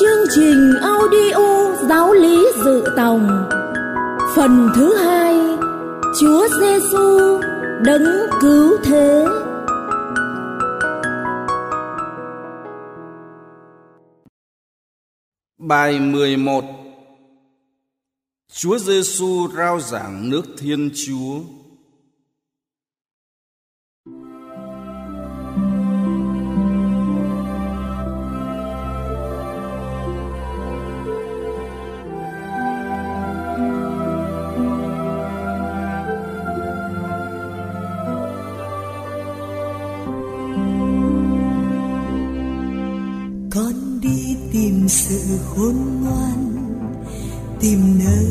Chương trình audio giáo lý dự tòng. Phần thứ hai, Chúa Giêsu đấng cứu thế. Bài 11 Chúa Giêsu rao giảng nước Thiên Chúa. Con đi tìm sự khôn ngoan, tìm nơi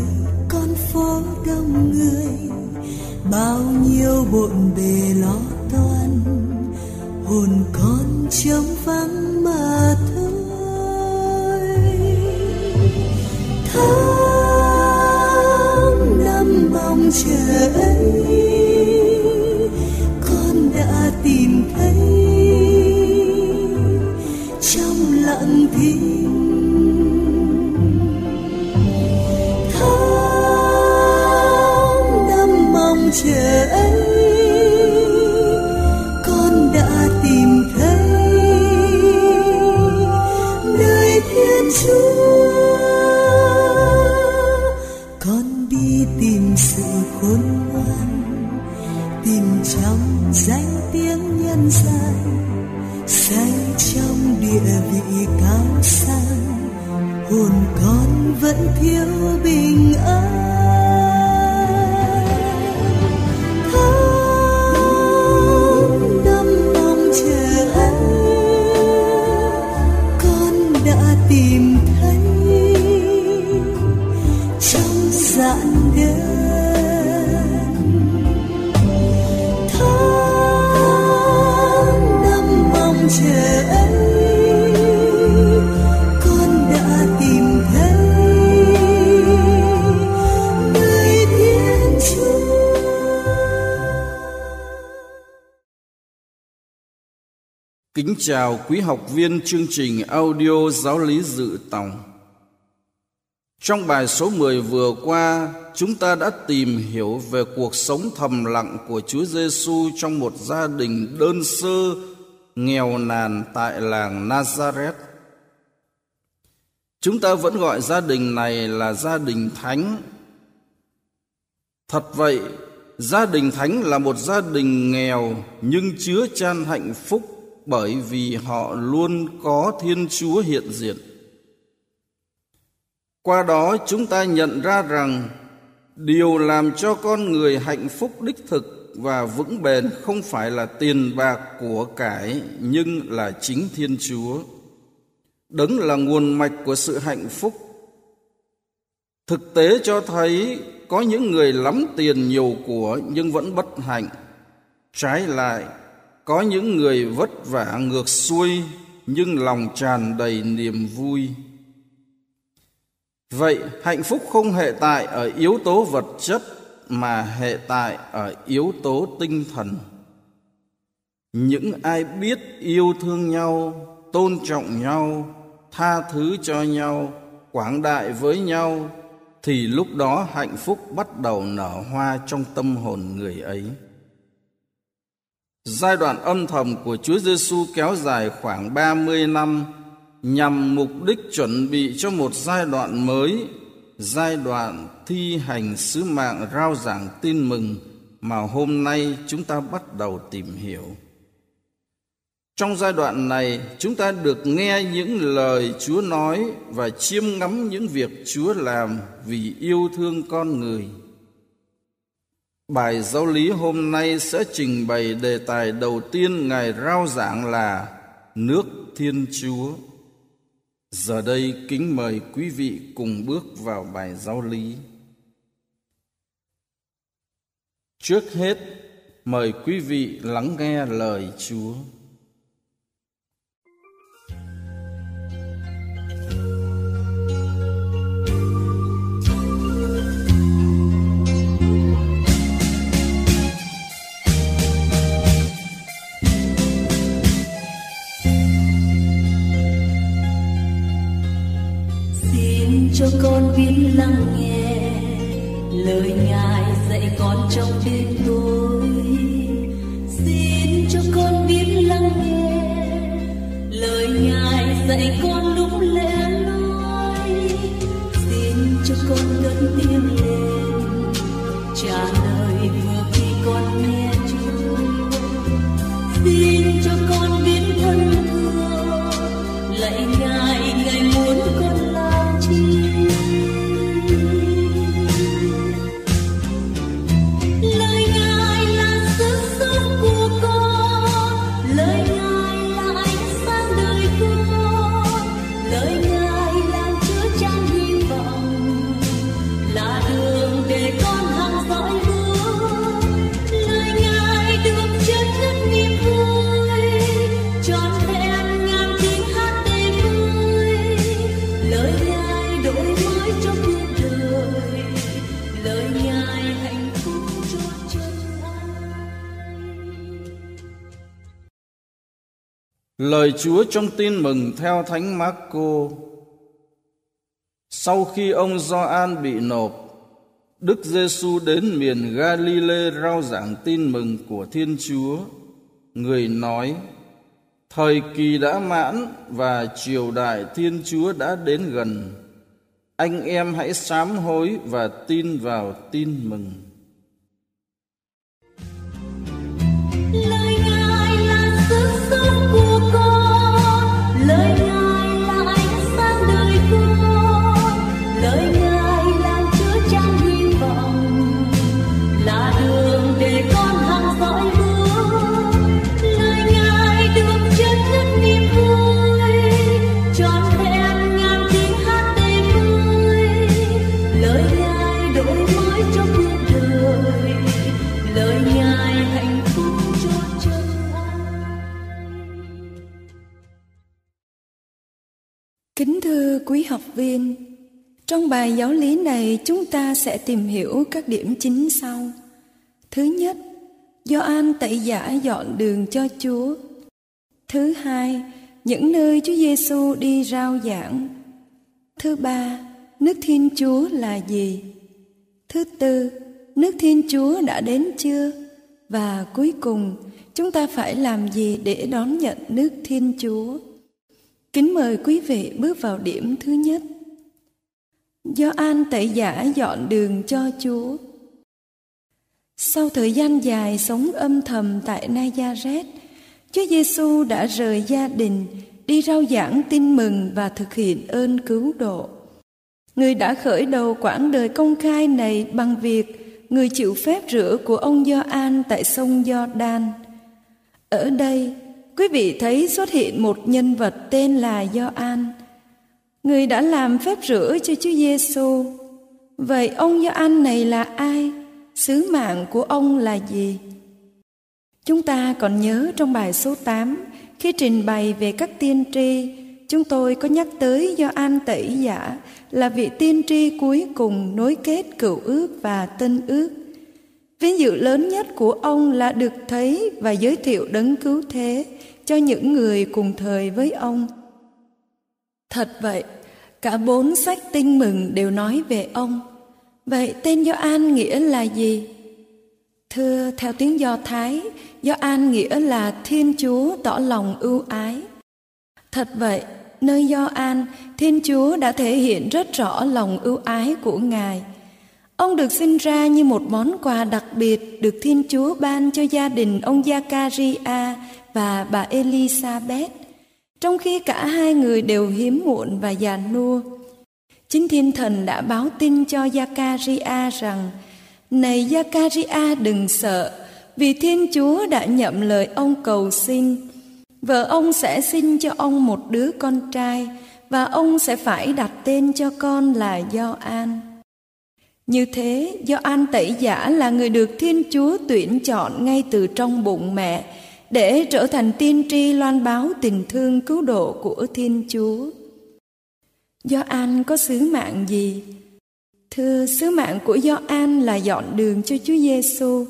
con phố đông người. Bao nhiêu bộn bề lo toan, hồn con trống vắng mà thôi. Tháng năm mong chờ ấy lặng ấy con đã tìm thấy nơi thiên chúa Kính chào quý học viên chương trình audio giáo lý dự tòng. Trong bài số 10 vừa qua, chúng ta đã tìm hiểu về cuộc sống thầm lặng của Chúa Giêsu trong một gia đình đơn sơ, nghèo nàn tại làng Nazareth. Chúng ta vẫn gọi gia đình này là gia đình thánh. Thật vậy, gia đình thánh là một gia đình nghèo nhưng chứa chan hạnh phúc bởi vì họ luôn có Thiên Chúa hiện diện. Qua đó chúng ta nhận ra rằng điều làm cho con người hạnh phúc đích thực và vững bền không phải là tiền bạc của cải nhưng là chính Thiên Chúa. Đấng là nguồn mạch của sự hạnh phúc. Thực tế cho thấy có những người lắm tiền nhiều của nhưng vẫn bất hạnh. Trái lại, có những người vất vả ngược xuôi nhưng lòng tràn đầy niềm vui. Vậy hạnh phúc không hệ tại ở yếu tố vật chất mà hệ tại ở yếu tố tinh thần. Những ai biết yêu thương nhau, tôn trọng nhau, tha thứ cho nhau, quảng đại với nhau thì lúc đó hạnh phúc bắt đầu nở hoa trong tâm hồn người ấy. Giai đoạn âm thầm của Chúa Giêsu kéo dài khoảng 30 năm nhằm mục đích chuẩn bị cho một giai đoạn mới, giai đoạn thi hành sứ mạng rao giảng tin mừng mà hôm nay chúng ta bắt đầu tìm hiểu. Trong giai đoạn này, chúng ta được nghe những lời Chúa nói và chiêm ngắm những việc Chúa làm vì yêu thương con người. Bài giáo lý hôm nay sẽ trình bày đề tài đầu tiên Ngài rao giảng là Nước Thiên Chúa. Giờ đây kính mời quý vị cùng bước vào bài giáo lý. Trước hết, mời quý vị lắng nghe lời Chúa. Ngài dạy Lời Chúa trong tin mừng theo Thánh Marco. Sau khi ông Gioan bị nộp, Đức Giêsu đến miền Galile rao giảng tin mừng của Thiên Chúa. Người nói: Thời kỳ đã mãn và triều đại Thiên Chúa đã đến gần. Anh em hãy sám hối và tin vào tin mừng. Bài giáo lý này chúng ta sẽ tìm hiểu các điểm chính sau. Thứ nhất, Gioan tẩy giả dọn đường cho Chúa. Thứ hai, những nơi Chúa Giêsu đi rao giảng. Thứ ba, nước Thiên Chúa là gì? Thứ tư, nước Thiên Chúa đã đến chưa? Và cuối cùng, chúng ta phải làm gì để đón nhận nước Thiên Chúa? Kính mời quý vị bước vào điểm thứ nhất. Do An tẩy giả dọn đường cho Chúa. Sau thời gian dài sống âm thầm tại Nazareth, Chúa Giêsu đã rời gia đình, đi rao giảng tin mừng và thực hiện ơn cứu độ. Người đã khởi đầu quãng đời công khai này bằng việc người chịu phép rửa của ông Gioan tại sông Giođan. Ở đây, quý vị thấy xuất hiện một nhân vật tên là Gioan. Người đã làm phép rửa cho Chúa Giêsu. Vậy ông Gioan này là ai? Sứ mạng của ông là gì? Chúng ta còn nhớ trong bài số 8 khi trình bày về các tiên tri, chúng tôi có nhắc tới Gioan Tẩy Giả là vị tiên tri cuối cùng nối kết cựu ước và tân ước. Vinh dự lớn nhất của ông là được thấy và giới thiệu đấng cứu thế cho những người cùng thời với ông. Thật vậy, cả bốn sách tinh mừng đều nói về ông. Vậy tên Gioan nghĩa là gì? Thưa theo tiếng Do Thái, Gioan nghĩa là Thiên Chúa tỏ lòng ưu ái. Thật vậy, nơi Gioan, Thiên Chúa đã thể hiện rất rõ lòng ưu ái của Ngài. Ông được sinh ra như một món quà đặc biệt được Thiên Chúa ban cho gia đình ông Zakaria và bà Elizabeth, trong khi cả hai người đều hiếm muộn và già nua. Chính Thiên Thần đã báo tin cho Zakaria rằng Này Zakaria đừng sợ, vì Thiên Chúa đã nhậm lời ông cầu xin. Vợ ông sẽ sinh cho ông một đứa con trai và ông sẽ phải đặt tên cho con là Gioan. Như thế, Gioan Tẩy Giả là người được Thiên Chúa tuyển chọn ngay từ trong bụng mẹ để trở thành tiên tri loan báo tình thương cứu độ của Thiên Chúa. Do An có sứ mạng gì? Thưa, sứ mạng của Do An là dọn đường cho Chúa Giêsu.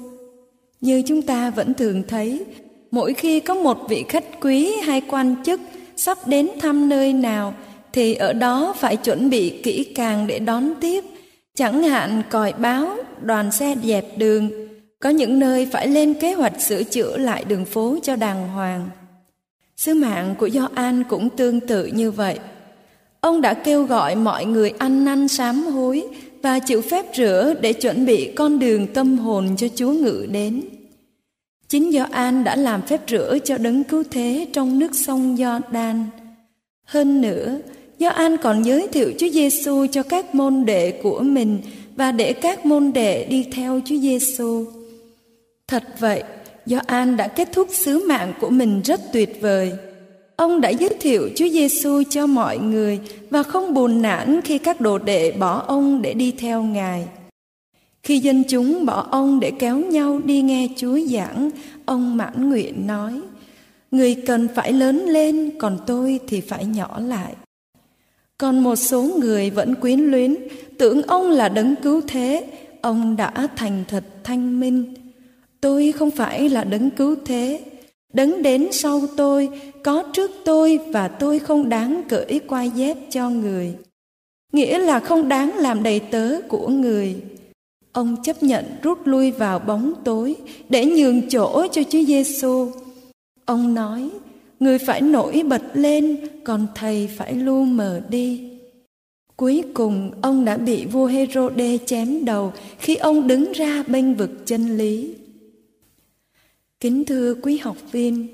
Như chúng ta vẫn thường thấy, mỗi khi có một vị khách quý hay quan chức sắp đến thăm nơi nào thì ở đó phải chuẩn bị kỹ càng để đón tiếp, chẳng hạn còi báo, đoàn xe dẹp đường, có những nơi phải lên kế hoạch sửa chữa lại đường phố cho đàng hoàng. Sứ mạng của Gioan cũng tương tự như vậy. Ông đã kêu gọi mọi người ăn năn sám hối và chịu phép rửa để chuẩn bị con đường tâm hồn cho Chúa ngự đến. Chính Gioan đã làm phép rửa cho đấng cứu thế trong nước sông Giođan. Hơn nữa, Gioan còn giới thiệu Chúa Giêsu cho các môn đệ của mình và để các môn đệ đi theo Chúa Giêsu. Thật vậy, Gioan đã kết thúc sứ mạng của mình rất tuyệt vời. Ông đã giới thiệu Chúa Giêsu cho mọi người và không buồn nản khi các đồ đệ bỏ ông để đi theo Ngài. Khi dân chúng bỏ ông để kéo nhau đi nghe Chúa giảng, ông mãn nguyện nói: Người cần phải lớn lên, còn tôi thì phải nhỏ lại. Còn một số người vẫn quyến luyến, tưởng ông là đấng cứu thế, ông đã thành thật thanh minh. Tôi không phải là đấng cứu thế, đấng đến sau tôi, có trước tôi và tôi không đáng cởi quai dép cho người. Nghĩa là không đáng làm đầy tớ của người. Ông chấp nhận rút lui vào bóng tối để nhường chỗ cho Chúa Giêsu. Ông nói, người phải nổi bật lên, còn thầy phải lu mờ đi. Cuối cùng ông đã bị vua Herode chém đầu khi ông đứng ra bênh vực chân lý. Kính thưa quý học viên,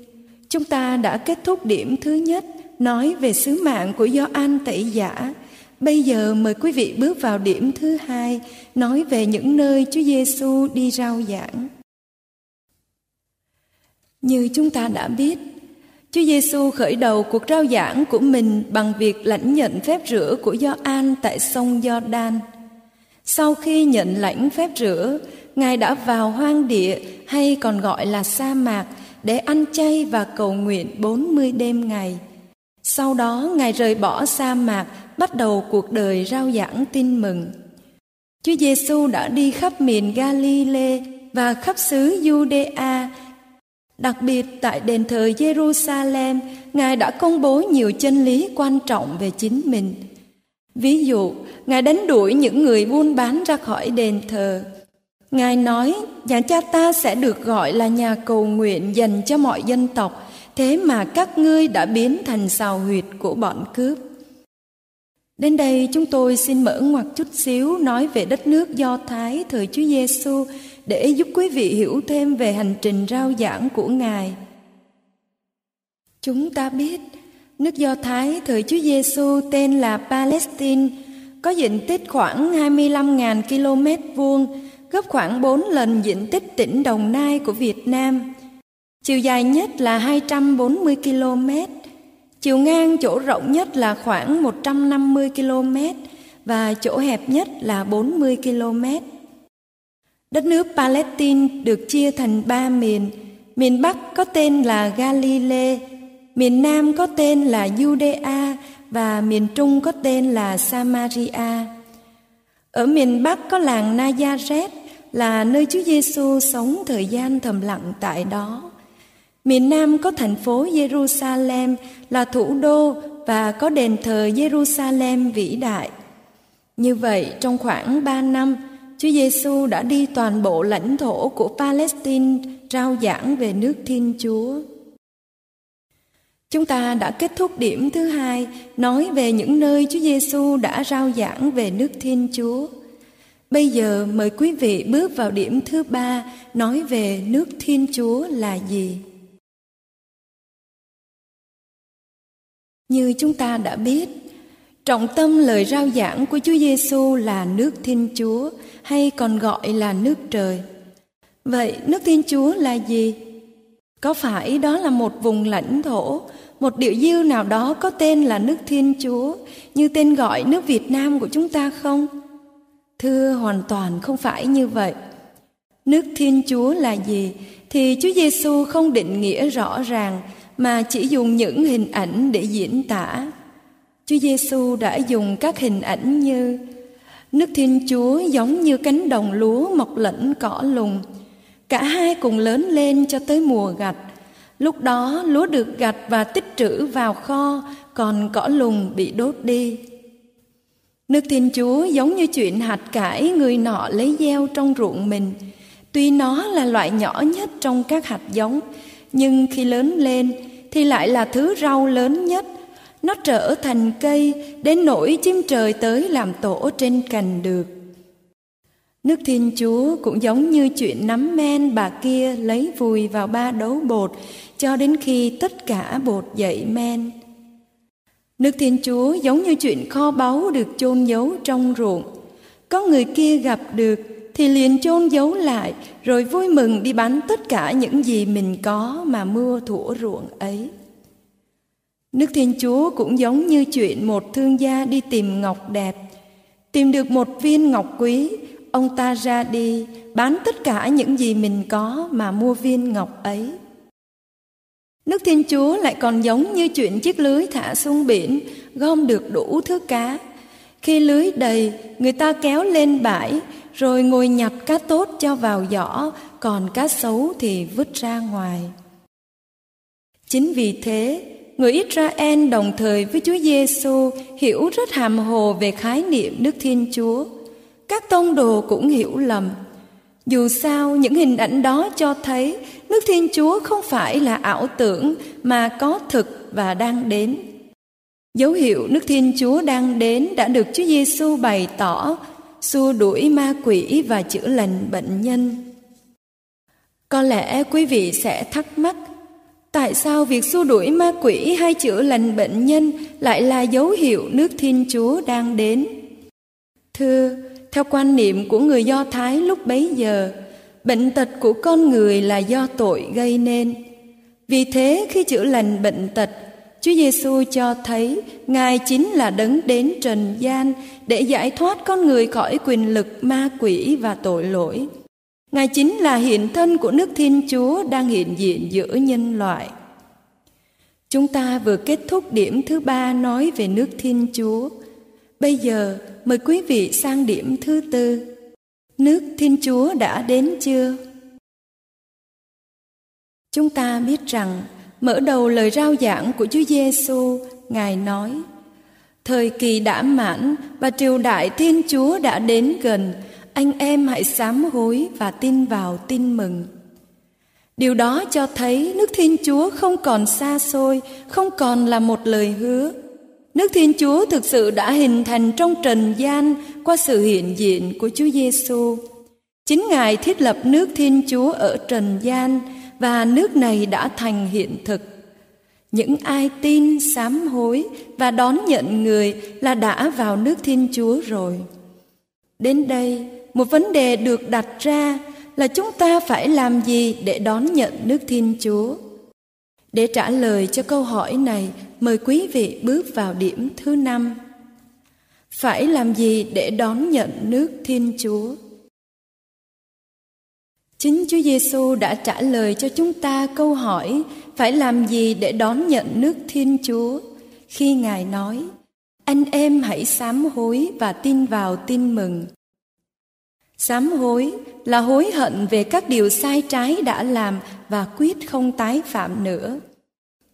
chúng ta đã kết thúc điểm thứ nhất nói về sứ mạng của Gioan Tẩy Giả. Bây giờ mời quý vị bước vào điểm thứ hai nói về những nơi Chúa Giêsu đi rao giảng. Như chúng ta đã biết, Chúa Giêsu khởi đầu cuộc rao giảng của mình bằng việc lãnh nhận phép rửa của Gioan tại sông Giođan. Sau khi nhận lãnh phép rửa, Ngài đã vào hoang địa hay còn gọi là sa mạc để ăn chay và cầu nguyện 40 đêm ngày. Sau đó Ngài rời bỏ sa mạc, bắt đầu cuộc đời rao giảng tin mừng. Chúa Giêsu đã đi khắp miền Galilee và khắp xứ Judea. Đặc biệt tại đền thờ Jerusalem, Ngài đã công bố nhiều chân lý quan trọng về chính mình. Ví dụ, Ngài đánh đuổi những người buôn bán ra khỏi đền thờ. Ngài nói, nhà cha ta sẽ được gọi là nhà cầu nguyện dành cho mọi dân tộc, thế mà các ngươi đã biến thành xào huyệt của bọn cướp. Đến đây chúng tôi xin mở ngoặt chút xíu nói về đất nước Do Thái thời Chúa Giêsu để giúp quý vị hiểu thêm về hành trình rao giảng của Ngài. Chúng ta biết nước Do Thái thời Chúa Giêsu tên là Palestine có diện tích khoảng 25.000 km vuông gấp khoảng 4 lần diện tích tỉnh Đồng Nai của Việt Nam. Chiều dài nhất là 240 km, chiều ngang chỗ rộng nhất là khoảng 150 km và chỗ hẹp nhất là 40 km. Đất nước Palestine được chia thành ba miền. Miền Bắc có tên là Galilee, miền Nam có tên là Judea và miền Trung có tên là Samaria. Ở miền Bắc có làng Nazareth là nơi Chúa Giêsu sống thời gian thầm lặng tại đó. Miền Nam có thành phố Jerusalem là thủ đô và có đền thờ Jerusalem vĩ đại. Như vậy, trong khoảng ba năm, Chúa Giêsu đã đi toàn bộ lãnh thổ của Palestine rao giảng về nước Thiên Chúa. Chúng ta đã kết thúc điểm thứ hai nói về những nơi Chúa Giêsu đã rao giảng về nước Thiên Chúa. Bây giờ mời quý vị bước vào điểm thứ ba nói về nước Thiên Chúa là gì. Như chúng ta đã biết, trọng tâm lời rao giảng của Chúa Giêsu là nước Thiên Chúa hay còn gọi là nước trời. Vậy nước Thiên Chúa là gì? Có phải đó là một vùng lãnh thổ, một địa dư nào đó có tên là nước Thiên Chúa như tên gọi nước Việt Nam của chúng ta không? Thưa hoàn toàn không phải như vậy. Nước Thiên Chúa là gì thì Chúa Giêsu không định nghĩa rõ ràng mà chỉ dùng những hình ảnh để diễn tả. Chúa Giêsu đã dùng các hình ảnh như nước Thiên Chúa giống như cánh đồng lúa mọc lẫn cỏ lùng. Cả hai cùng lớn lên cho tới mùa gặt. Lúc đó lúa được gặt và tích trữ vào kho, còn cỏ lùng bị đốt đi. Nước Thiên Chúa giống như chuyện hạt cải người nọ lấy gieo trong ruộng mình. Tuy nó là loại nhỏ nhất trong các hạt giống, nhưng khi lớn lên thì lại là thứ rau lớn nhất. Nó trở thành cây đến nỗi chim trời tới làm tổ trên cành được. Nước Thiên Chúa cũng giống như chuyện nắm men bà kia lấy vùi vào ba đấu bột cho đến khi tất cả bột dậy men. Nước Thiên Chúa giống như chuyện kho báu được chôn giấu trong ruộng. Có người kia gặp được thì liền chôn giấu lại rồi vui mừng đi bán tất cả những gì mình có mà mua thủa ruộng ấy. Nước Thiên Chúa cũng giống như chuyện một thương gia đi tìm ngọc đẹp. Tìm được một viên ngọc quý, ông ta ra đi bán tất cả những gì mình có mà mua viên ngọc ấy. Nước Thiên Chúa lại còn giống như chuyện chiếc lưới thả xuống biển, gom được đủ thứ cá. Khi lưới đầy, người ta kéo lên bãi, rồi ngồi nhặt cá tốt cho vào giỏ, còn cá xấu thì vứt ra ngoài. Chính vì thế, người Israel đồng thời với Chúa Giêsu hiểu rất hàm hồ về khái niệm Đức Thiên Chúa. Các tông đồ cũng hiểu lầm. Dù sao, những hình ảnh đó cho thấy nước Thiên Chúa không phải là ảo tưởng mà có thực và đang đến. Dấu hiệu nước Thiên Chúa đang đến đã được Chúa Giêsu bày tỏ, xua đuổi ma quỷ và chữa lành bệnh nhân. Có lẽ quý vị sẽ thắc mắc, tại sao việc xua đuổi ma quỷ hay chữa lành bệnh nhân lại là dấu hiệu nước Thiên Chúa đang đến? Thưa, theo quan niệm của người Do Thái lúc bấy giờ, bệnh tật của con người là do tội gây nên. Vì thế khi chữa lành bệnh tật, Chúa Giêsu cho thấy Ngài chính là đấng đến trần gian để giải thoát con người khỏi quyền lực ma quỷ và tội lỗi. Ngài chính là hiện thân của nước Thiên Chúa đang hiện diện giữa nhân loại. Chúng ta vừa kết thúc điểm thứ ba nói về nước Thiên Chúa. Bây giờ mời quý vị sang điểm thứ tư. Nước Thiên Chúa đã đến chưa? Chúng ta biết rằng mở đầu lời rao giảng của Chúa Giêsu, Ngài nói: Thời kỳ đã mãn và triều đại Thiên Chúa đã đến gần, anh em hãy sám hối và tin vào tin mừng. Điều đó cho thấy nước Thiên Chúa không còn xa xôi, không còn là một lời hứa. Nước Thiên Chúa thực sự đã hình thành trong trần gian qua sự hiện diện của Chúa Giêsu. Chính Ngài thiết lập nước Thiên Chúa ở trần gian và nước này đã thành hiện thực. Những ai tin, sám hối và đón nhận người là đã vào nước Thiên Chúa rồi. Đến đây, một vấn đề được đặt ra là chúng ta phải làm gì để đón nhận nước Thiên Chúa? Để trả lời cho câu hỏi này, mời quý vị bước vào điểm thứ năm. Phải làm gì để đón nhận nước Thiên Chúa? Chính Chúa Giêsu đã trả lời cho chúng ta câu hỏi phải làm gì để đón nhận nước Thiên Chúa khi Ngài nói: "Anh em hãy sám hối và tin vào tin mừng." Sám hối là hối hận về các điều sai trái đã làm và quyết không tái phạm nữa.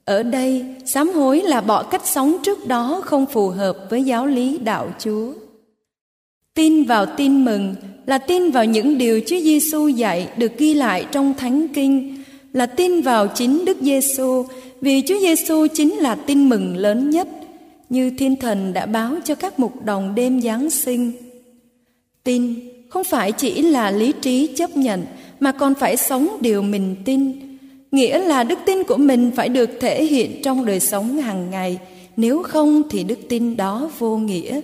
Ở đây, sám hối là bỏ cách sống trước đó không phù hợp với giáo lý đạo Chúa. Tin vào tin mừng là tin vào những điều Chúa Giêsu dạy được ghi lại trong Thánh Kinh, là tin vào chính Đức Giêsu, vì Chúa Giêsu chính là tin mừng lớn nhất, như Thiên Thần đã báo cho các mục đồng đêm Giáng sinh. Tin không phải chỉ là lý trí chấp nhận mà còn phải sống điều mình tin, nghĩa là đức tin của mình phải được thể hiện trong đời sống hàng ngày, nếu không thì đức tin đó vô nghĩa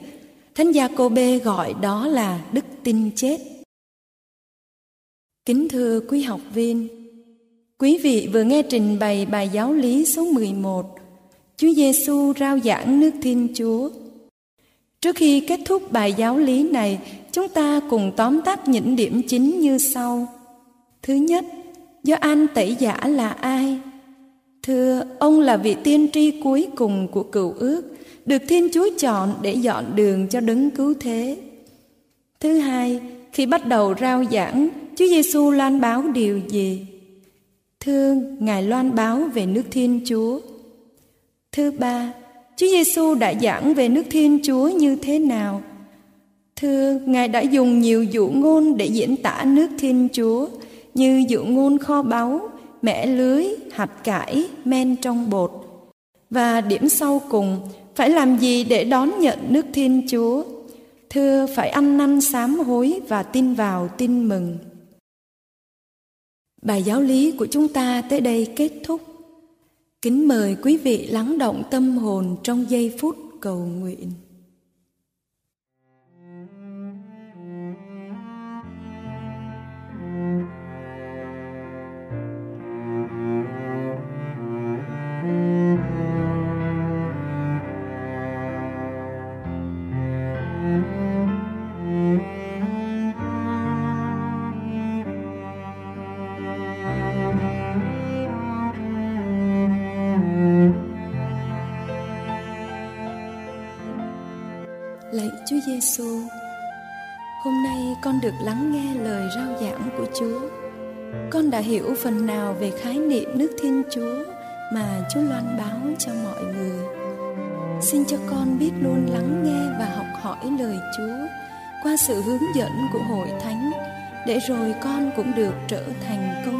Thánh gia cô bê gọi đó là đức tin chết. Kính thưa quý học viên, quý vị vừa nghe trình bày bài giáo lý số 11, Chúa Giêsu rao giảng nước Thiên Chúa. Trước khi kết thúc bài giáo lý này, chúng ta cùng tóm tắt những điểm chính như sau. Thứ nhất, do anh tẩy giả là ai? Thưa, ông là vị tiên tri cuối cùng của cựu ước, được Thiên Chúa chọn để dọn đường cho đấng cứu thế. Thứ hai, khi bắt đầu rao giảng, Chúa Giêsu loan báo điều gì? Thương, Ngài loan báo về nước Thiên Chúa. Thứ ba, Chúa Giêsu đã giảng về nước Thiên Chúa như thế nào? Thưa, Ngài đã dùng nhiều dụ ngôn để diễn tả nước Thiên Chúa như dụ ngôn kho báu, mẻ lưới, hạt cải, men trong bột. Và điểm sau cùng, phải làm gì để đón nhận nước Thiên Chúa? Thưa, phải ăn năn sám hối và tin vào tin mừng. Bài giáo lý của chúng ta tới đây kết thúc. Kính mời quý vị lắng động tâm hồn trong giây phút cầu nguyện. Chúa Giêsu. Hôm nay con được lắng nghe lời rao giảng của Chúa. Con đã hiểu phần nào về khái niệm nước Thiên Chúa mà Chúa loan báo cho mọi người. Xin cho con biết luôn lắng nghe và học hỏi lời Chúa qua sự hướng dẫn của hội thánh, để rồi con cũng được trở thành công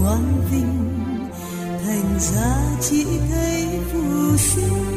quang vinh thành ra chỉ thấy phù sinh